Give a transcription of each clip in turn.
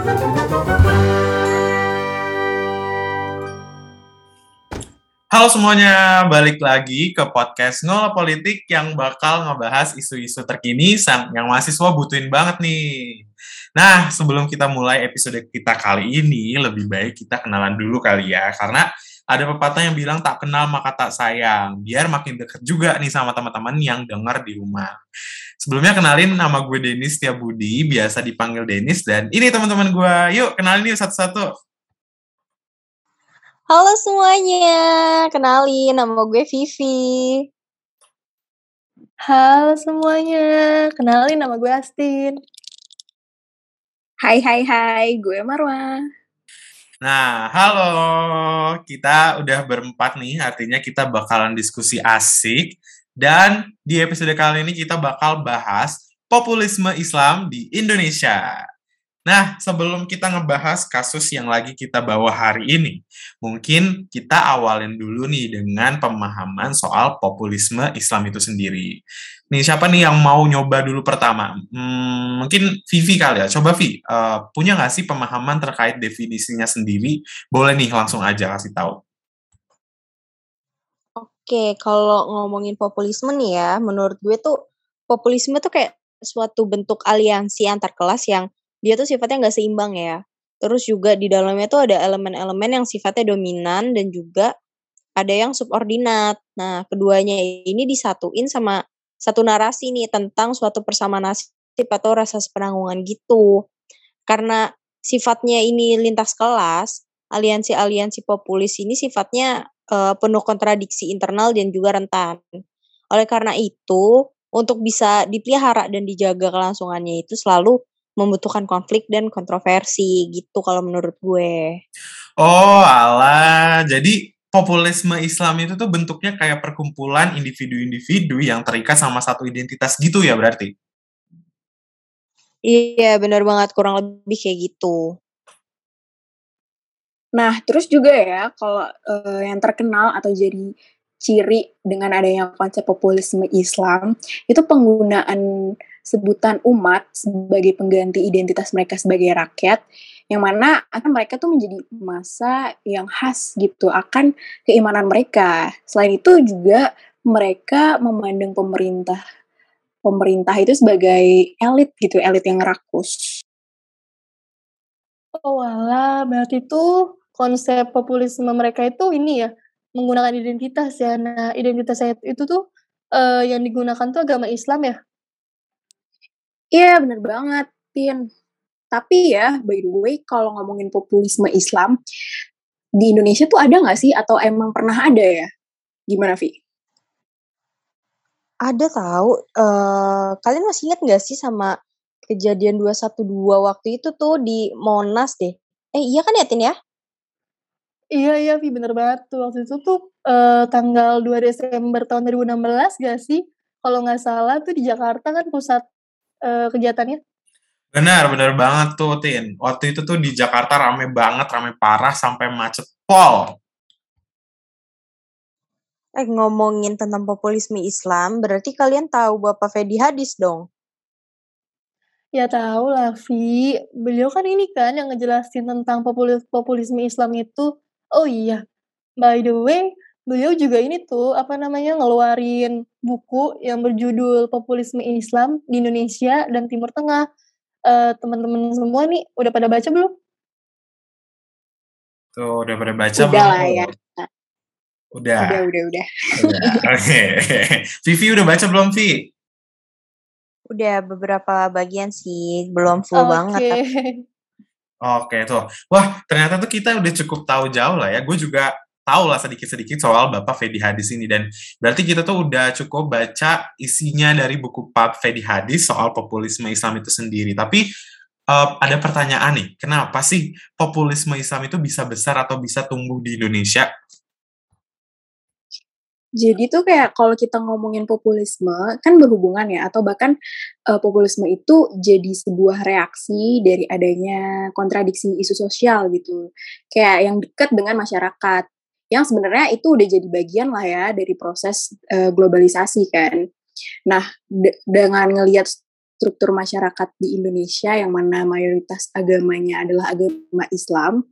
Halo semuanya, balik lagi ke podcast Ngolah Politik yang bakal ngebahas isu-isu terkini yang mahasiswa butuhin banget nih. Nah, sebelum kita mulai episode kita kali ini, lebih baik kita kenalan dulu kali ya, karena ada pepatah yang bilang tak kenal maka tak sayang, biar makin deket juga nih sama teman-teman yang dengar di rumah. Sebelumnya kenalin nama gue Denis Tiabudi, biasa dipanggil Denis, dan ini teman-teman gue. Yuk, kenalin yuk satu-satu. Halo semuanya, kenalin nama gue Vivi. Halo semuanya, kenalin nama gue Astin. Hai hai hai, gue Marwa. Nah, halo. Kita udah berempat nih, artinya kita bakalan diskusi asik. Dan di episode kali ini kita bakal bahas populisme Islam di Indonesia. Nah, sebelum kita ngebahas kasus yang lagi kita bawa hari ini, mungkin kita awalin dulu nih dengan pemahaman soal populisme Islam itu sendiri. Nih, siapa nih yang mau nyoba dulu pertama? Hmm, mungkin Vivi kali ya. Coba Vi, uh, punya nggak sih pemahaman terkait definisinya sendiri? Boleh nih langsung aja kasih tahu. Oke, kalau ngomongin populisme nih ya, menurut gue tuh populisme tuh kayak suatu bentuk aliansi antar kelas yang dia tuh sifatnya nggak seimbang ya. Terus juga di dalamnya tuh ada elemen-elemen yang sifatnya dominan dan juga ada yang subordinat. Nah, keduanya ini disatuin sama satu narasi nih tentang suatu persamaan nasib atau rasa sepenanggungan gitu. Karena sifatnya ini lintas kelas, aliansi-aliansi populis ini sifatnya uh, penuh kontradiksi internal dan juga rentan. Oleh karena itu, untuk bisa dipelihara dan dijaga kelangsungannya itu selalu membutuhkan konflik dan kontroversi gitu kalau menurut gue. Oh, alah. Jadi populisme Islam itu tuh bentuknya kayak perkumpulan individu-individu yang terikat sama satu identitas gitu ya berarti? Iya, benar banget kurang lebih kayak gitu. Nah, terus juga ya kalau uh, yang terkenal atau jadi ciri dengan adanya konsep populisme Islam itu penggunaan sebutan umat sebagai pengganti identitas mereka sebagai rakyat yang mana akan mereka tuh menjadi masa yang khas gitu akan keimanan mereka. Selain itu juga mereka memandang pemerintah pemerintah itu sebagai elit gitu, elit yang rakus. Oh wala, berarti itu konsep populisme mereka itu ini ya, menggunakan identitas ya. Nah, identitas itu tuh uh, yang digunakan tuh agama Islam ya? Iya, bener banget, Tin. Tapi ya, by the way, kalau ngomongin populisme Islam, di Indonesia tuh ada nggak sih? Atau emang pernah ada ya? Gimana, Vi? Ada tahu. Uh, kalian masih ingat nggak sih sama kejadian 212 waktu itu tuh di Monas deh? Eh, iya kan ya, Tin ya? Iya, iya, Vi. Bener banget tuh. Waktu itu tuh uh, tanggal 2 Desember tahun 2016 gak sih? Kalau nggak salah tuh di Jakarta kan pusat uh, kegiatannya? Benar, benar banget tuh, Tin. Waktu itu tuh di Jakarta rame banget, rame parah sampai macet pol. Eh, ngomongin tentang populisme Islam, berarti kalian tahu Bapak Fedi Hadis dong? Ya tahu lah, Vi. Beliau kan ini kan yang ngejelasin tentang populis populisme Islam itu. Oh iya, by the way, beliau juga ini tuh apa namanya ngeluarin buku yang berjudul Populisme Islam di Indonesia dan Timur Tengah. Uh, teman-teman semua nih udah pada baca belum? Tuh udah pada baca udah belum? Lah ya. Udah. Udah, udah, udah. udah. Oke. Okay. Vivi udah baca belum, Vi? Udah beberapa bagian sih, belum full okay. banget. Oke, tuh. Wah, ternyata tuh kita udah cukup tahu jauh lah ya. Gue juga tahu lah sedikit-sedikit soal Bapak Fedi Hadis ini dan berarti kita tuh udah cukup baca isinya dari buku Pak Fedi Hadis soal populisme Islam itu sendiri. Tapi uh, ada pertanyaan nih, kenapa sih populisme Islam itu bisa besar atau bisa tumbuh di Indonesia? Jadi tuh kayak kalau kita ngomongin populisme kan berhubungan ya atau bahkan uh, populisme itu jadi sebuah reaksi dari adanya kontradiksi isu sosial gitu. Kayak yang dekat dengan masyarakat yang sebenarnya itu udah jadi bagian lah ya dari proses uh, globalisasi kan. Nah, de dengan ngelihat struktur masyarakat di Indonesia yang mana mayoritas agamanya adalah agama Islam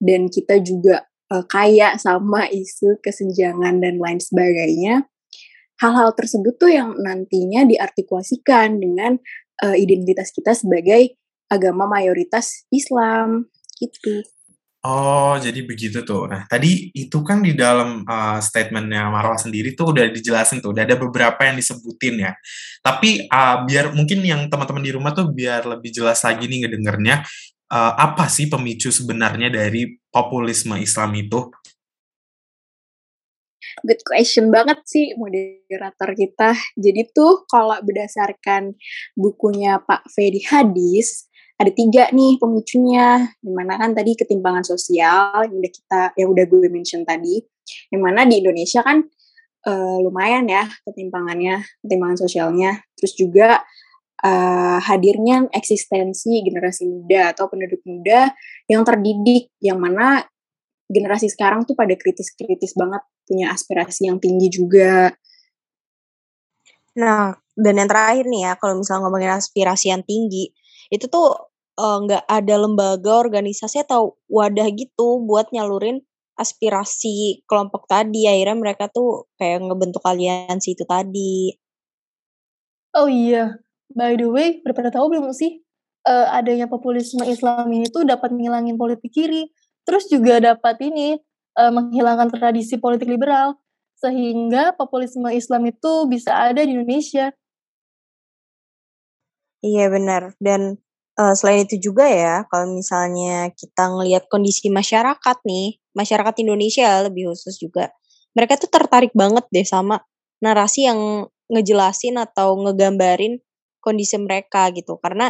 dan kita juga uh, kaya sama isu kesenjangan dan lain sebagainya. Hal-hal tersebut tuh yang nantinya diartikulasikan dengan uh, identitas kita sebagai agama mayoritas Islam gitu. Oh, jadi begitu tuh. Nah, tadi itu kan di dalam uh, statementnya Marwa sendiri tuh udah dijelasin tuh, udah ada beberapa yang disebutin ya. Tapi uh, biar mungkin yang teman-teman di rumah tuh biar lebih jelas lagi nih ngedengernya, uh, apa sih pemicu sebenarnya dari populisme Islam itu? Good question banget sih moderator kita. Jadi tuh kalau berdasarkan bukunya Pak Fedi Hadis, ada tiga nih pemicunya. Di mana kan tadi ketimpangan sosial yang udah kita yang udah gue mention tadi. Yang mana di Indonesia kan uh, lumayan ya ketimpangannya ketimpangan sosialnya. Terus juga uh, hadirnya eksistensi generasi muda atau penduduk muda yang terdidik yang mana generasi sekarang tuh pada kritis-kritis banget punya aspirasi yang tinggi juga. Nah, dan yang terakhir nih ya, kalau misalnya ngomongin aspirasi yang tinggi, itu tuh nggak uh, ada lembaga, organisasi atau wadah gitu buat nyalurin aspirasi kelompok tadi. Akhirnya mereka tuh kayak ngebentuk aliansi itu tadi. Oh iya, by the way, udah pada tahu belum sih uh, adanya populisme Islam ini tuh dapat menghilangin politik kiri, terus juga dapat ini uh, menghilangkan tradisi politik liberal, sehingga populisme Islam itu bisa ada di Indonesia. Iya benar dan uh, selain itu juga ya, kalau misalnya kita ngelihat kondisi masyarakat nih, masyarakat Indonesia lebih khusus juga, mereka tuh tertarik banget deh sama narasi yang ngejelasin atau ngegambarin kondisi mereka gitu. Karena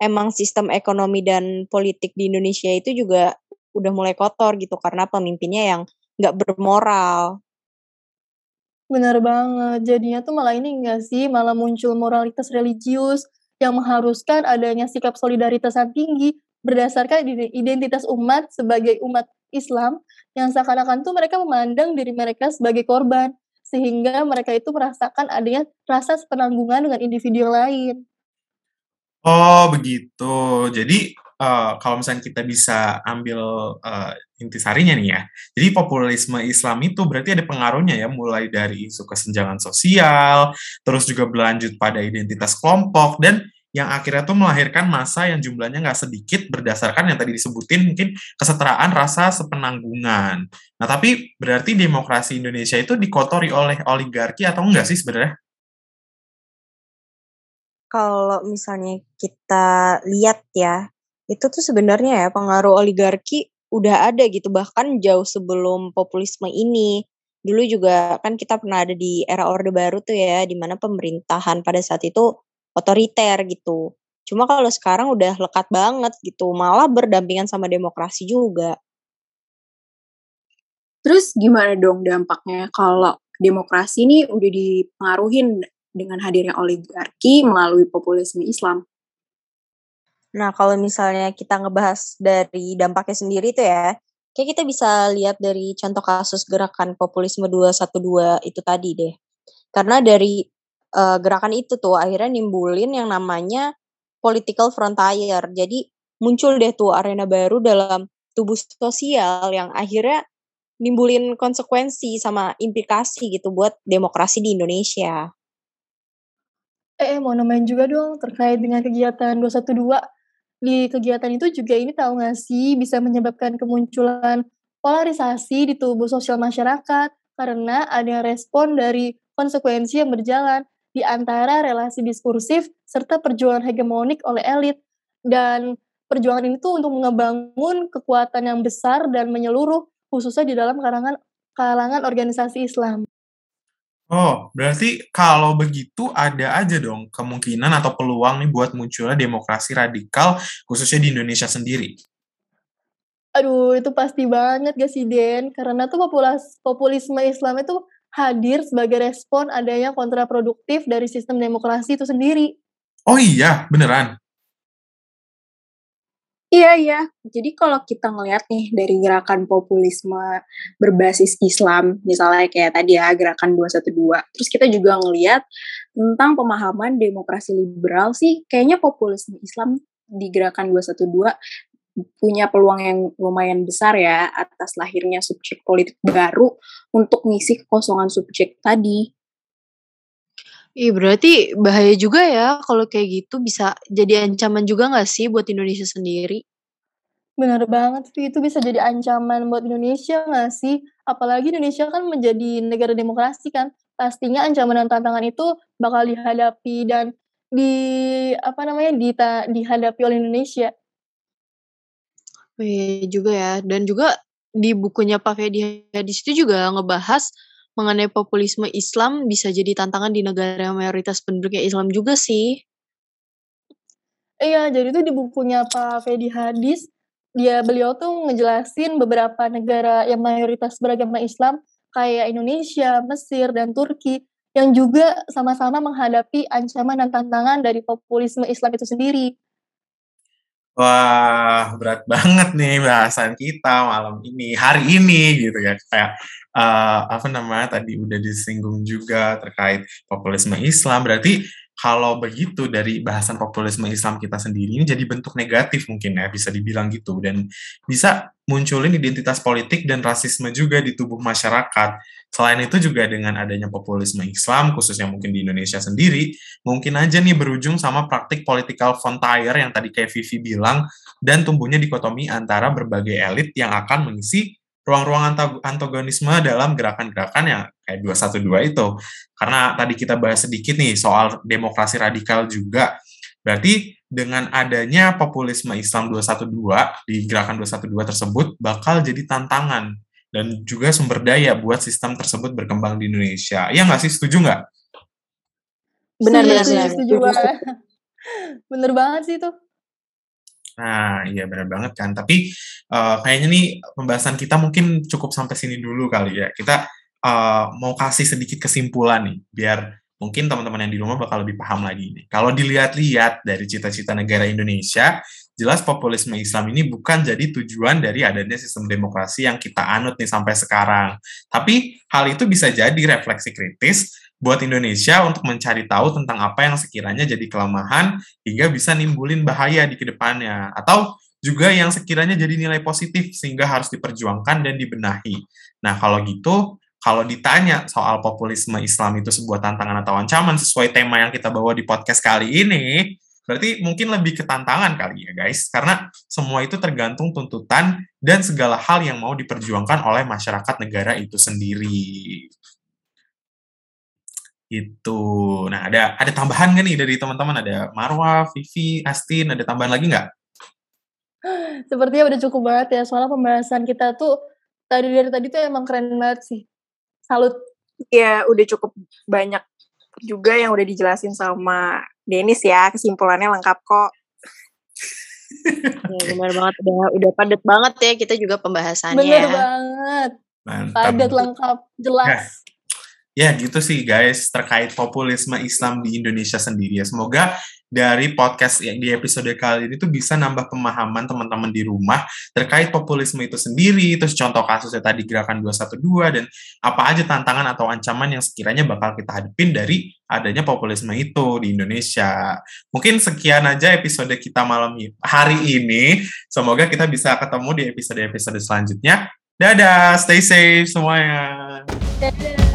emang sistem ekonomi dan politik di Indonesia itu juga udah mulai kotor gitu karena pemimpinnya yang nggak bermoral. Benar banget. Jadinya tuh malah ini enggak sih, malah muncul moralitas religius yang mengharuskan adanya sikap solidaritas yang tinggi berdasarkan identitas umat sebagai umat Islam yang seakan-akan tuh mereka memandang diri mereka sebagai korban sehingga mereka itu merasakan adanya rasa penanggungan dengan individu lain. Oh begitu. Jadi uh, kalau misalnya kita bisa ambil uh, intisarinya nih ya. Jadi populisme Islam itu berarti ada pengaruhnya ya, mulai dari isu kesenjangan sosial, terus juga berlanjut pada identitas kelompok, dan yang akhirnya tuh melahirkan masa yang jumlahnya nggak sedikit berdasarkan yang tadi disebutin mungkin kesetaraan rasa sepenanggungan. Nah tapi berarti demokrasi Indonesia itu dikotori oleh oligarki atau enggak sih sebenarnya? Kalau misalnya kita lihat ya, itu tuh sebenarnya ya pengaruh oligarki udah ada gitu bahkan jauh sebelum populisme ini. Dulu juga kan kita pernah ada di era Orde Baru tuh ya, di mana pemerintahan pada saat itu otoriter gitu. Cuma kalau sekarang udah lekat banget gitu, malah berdampingan sama demokrasi juga. Terus gimana dong dampaknya kalau demokrasi ini udah dipengaruhin dengan hadirnya oligarki melalui populisme Islam? Nah, kalau misalnya kita ngebahas dari dampaknya sendiri itu ya, kayak kita bisa lihat dari contoh kasus gerakan populisme 212 itu tadi deh. Karena dari uh, gerakan itu tuh akhirnya nimbulin yang namanya political frontier. Jadi muncul deh tuh arena baru dalam tubuh sosial yang akhirnya nimbulin konsekuensi sama implikasi gitu buat demokrasi di Indonesia. Eh, mau namain juga dong terkait dengan kegiatan 212 di kegiatan itu juga ini tahu nggak sih bisa menyebabkan kemunculan polarisasi di tubuh sosial masyarakat karena ada respon dari konsekuensi yang berjalan di antara relasi diskursif serta perjuangan hegemonik oleh elit dan perjuangan ini tuh untuk mengebangun kekuatan yang besar dan menyeluruh khususnya di dalam kalangan kalangan organisasi Islam. Oh, berarti kalau begitu ada aja dong kemungkinan atau peluang nih buat munculnya demokrasi radikal khususnya di Indonesia sendiri. Aduh, itu pasti banget gak sih, Den? Karena tuh populas, populisme Islam itu hadir sebagai respon adanya kontraproduktif dari sistem demokrasi itu sendiri. Oh iya, beneran? Iya, iya. Jadi kalau kita ngelihat nih dari gerakan populisme berbasis Islam, misalnya kayak tadi ya gerakan 212, terus kita juga ngelihat tentang pemahaman demokrasi liberal sih, kayaknya populisme Islam di gerakan 212 punya peluang yang lumayan besar ya atas lahirnya subjek politik baru untuk ngisi kekosongan subjek tadi. Iya berarti bahaya juga ya kalau kayak gitu bisa jadi ancaman juga nggak sih buat Indonesia sendiri? Benar banget sih, itu bisa jadi ancaman buat Indonesia nggak sih? Apalagi Indonesia kan menjadi negara demokrasi kan, pastinya ancaman dan tantangan itu bakal dihadapi dan di apa namanya dita, dihadapi oleh Indonesia. Oh iya juga ya, dan juga di bukunya Pak Fedi di situ juga ngebahas mengenai populisme Islam bisa jadi tantangan di negara yang mayoritas penduduknya Islam juga sih. Iya, jadi itu di bukunya Pak Fedi Hadis, dia beliau tuh ngejelasin beberapa negara yang mayoritas beragama Islam kayak Indonesia, Mesir, dan Turki yang juga sama-sama menghadapi ancaman dan tantangan dari populisme Islam itu sendiri. Wah, berat banget nih bahasan kita malam ini, hari ini gitu ya. Kayak uh, apa namanya tadi udah disinggung juga terkait populisme Islam. Berarti kalau begitu dari bahasan populisme Islam kita sendiri ini jadi bentuk negatif mungkin ya bisa dibilang gitu dan bisa munculin identitas politik dan rasisme juga di tubuh masyarakat. Selain itu juga dengan adanya populisme Islam khususnya mungkin di Indonesia sendiri mungkin aja nih berujung sama praktik political frontier yang tadi kayak Vivi bilang dan tumbuhnya dikotomi antara berbagai elit yang akan mengisi ruang-ruang antagonisme dalam gerakan-gerakan yang kayak 212 itu. Karena tadi kita bahas sedikit nih soal demokrasi radikal juga. Berarti dengan adanya populisme Islam 212 di gerakan 212 tersebut bakal jadi tantangan dan juga sumber daya buat sistem tersebut berkembang di Indonesia. Iya nggak sih? Setuju nggak? Benar, benar, benar. Setuju banget. Bener banget sih itu. Nah, iya benar banget kan. Tapi uh, kayaknya nih pembahasan kita mungkin cukup sampai sini dulu kali ya. Kita uh, mau kasih sedikit kesimpulan nih, biar mungkin teman-teman yang di rumah bakal lebih paham lagi nih. Kalau dilihat-lihat dari cita-cita negara Indonesia, jelas populisme Islam ini bukan jadi tujuan dari adanya sistem demokrasi yang kita anut nih sampai sekarang. Tapi hal itu bisa jadi refleksi kritis buat Indonesia untuk mencari tahu tentang apa yang sekiranya jadi kelemahan hingga bisa nimbulin bahaya di ke depannya atau juga yang sekiranya jadi nilai positif sehingga harus diperjuangkan dan dibenahi. Nah, kalau gitu, kalau ditanya soal populisme Islam itu sebuah tantangan atau ancaman sesuai tema yang kita bawa di podcast kali ini, berarti mungkin lebih ke tantangan kali ya guys, karena semua itu tergantung tuntutan dan segala hal yang mau diperjuangkan oleh masyarakat negara itu sendiri. Itu. Nah, ada ada tambahan nggak nih dari teman-teman? Ada Marwa, Vivi, Astin, ada tambahan lagi nggak? Sepertinya udah cukup banget ya, soalnya pembahasan kita tuh tadi dari tadi tuh emang keren banget sih. Salut. Ya, udah cukup banyak juga yang udah dijelasin sama Denis ya, kesimpulannya lengkap kok. ya, benar banget, udah, udah padat banget ya kita juga pembahasannya. Bener banget. Mantap. Padat, lengkap, jelas. Ya ya gitu sih guys terkait populisme Islam di Indonesia sendiri ya. Semoga dari podcast yang di episode kali ini tuh bisa nambah pemahaman teman-teman di rumah terkait populisme itu sendiri, terus contoh kasusnya tadi gerakan 212 dan apa aja tantangan atau ancaman yang sekiranya bakal kita hadapin dari adanya populisme itu di Indonesia. Mungkin sekian aja episode kita malam hari ini. Semoga kita bisa ketemu di episode-episode selanjutnya. Dadah, stay safe semuanya. Dadah.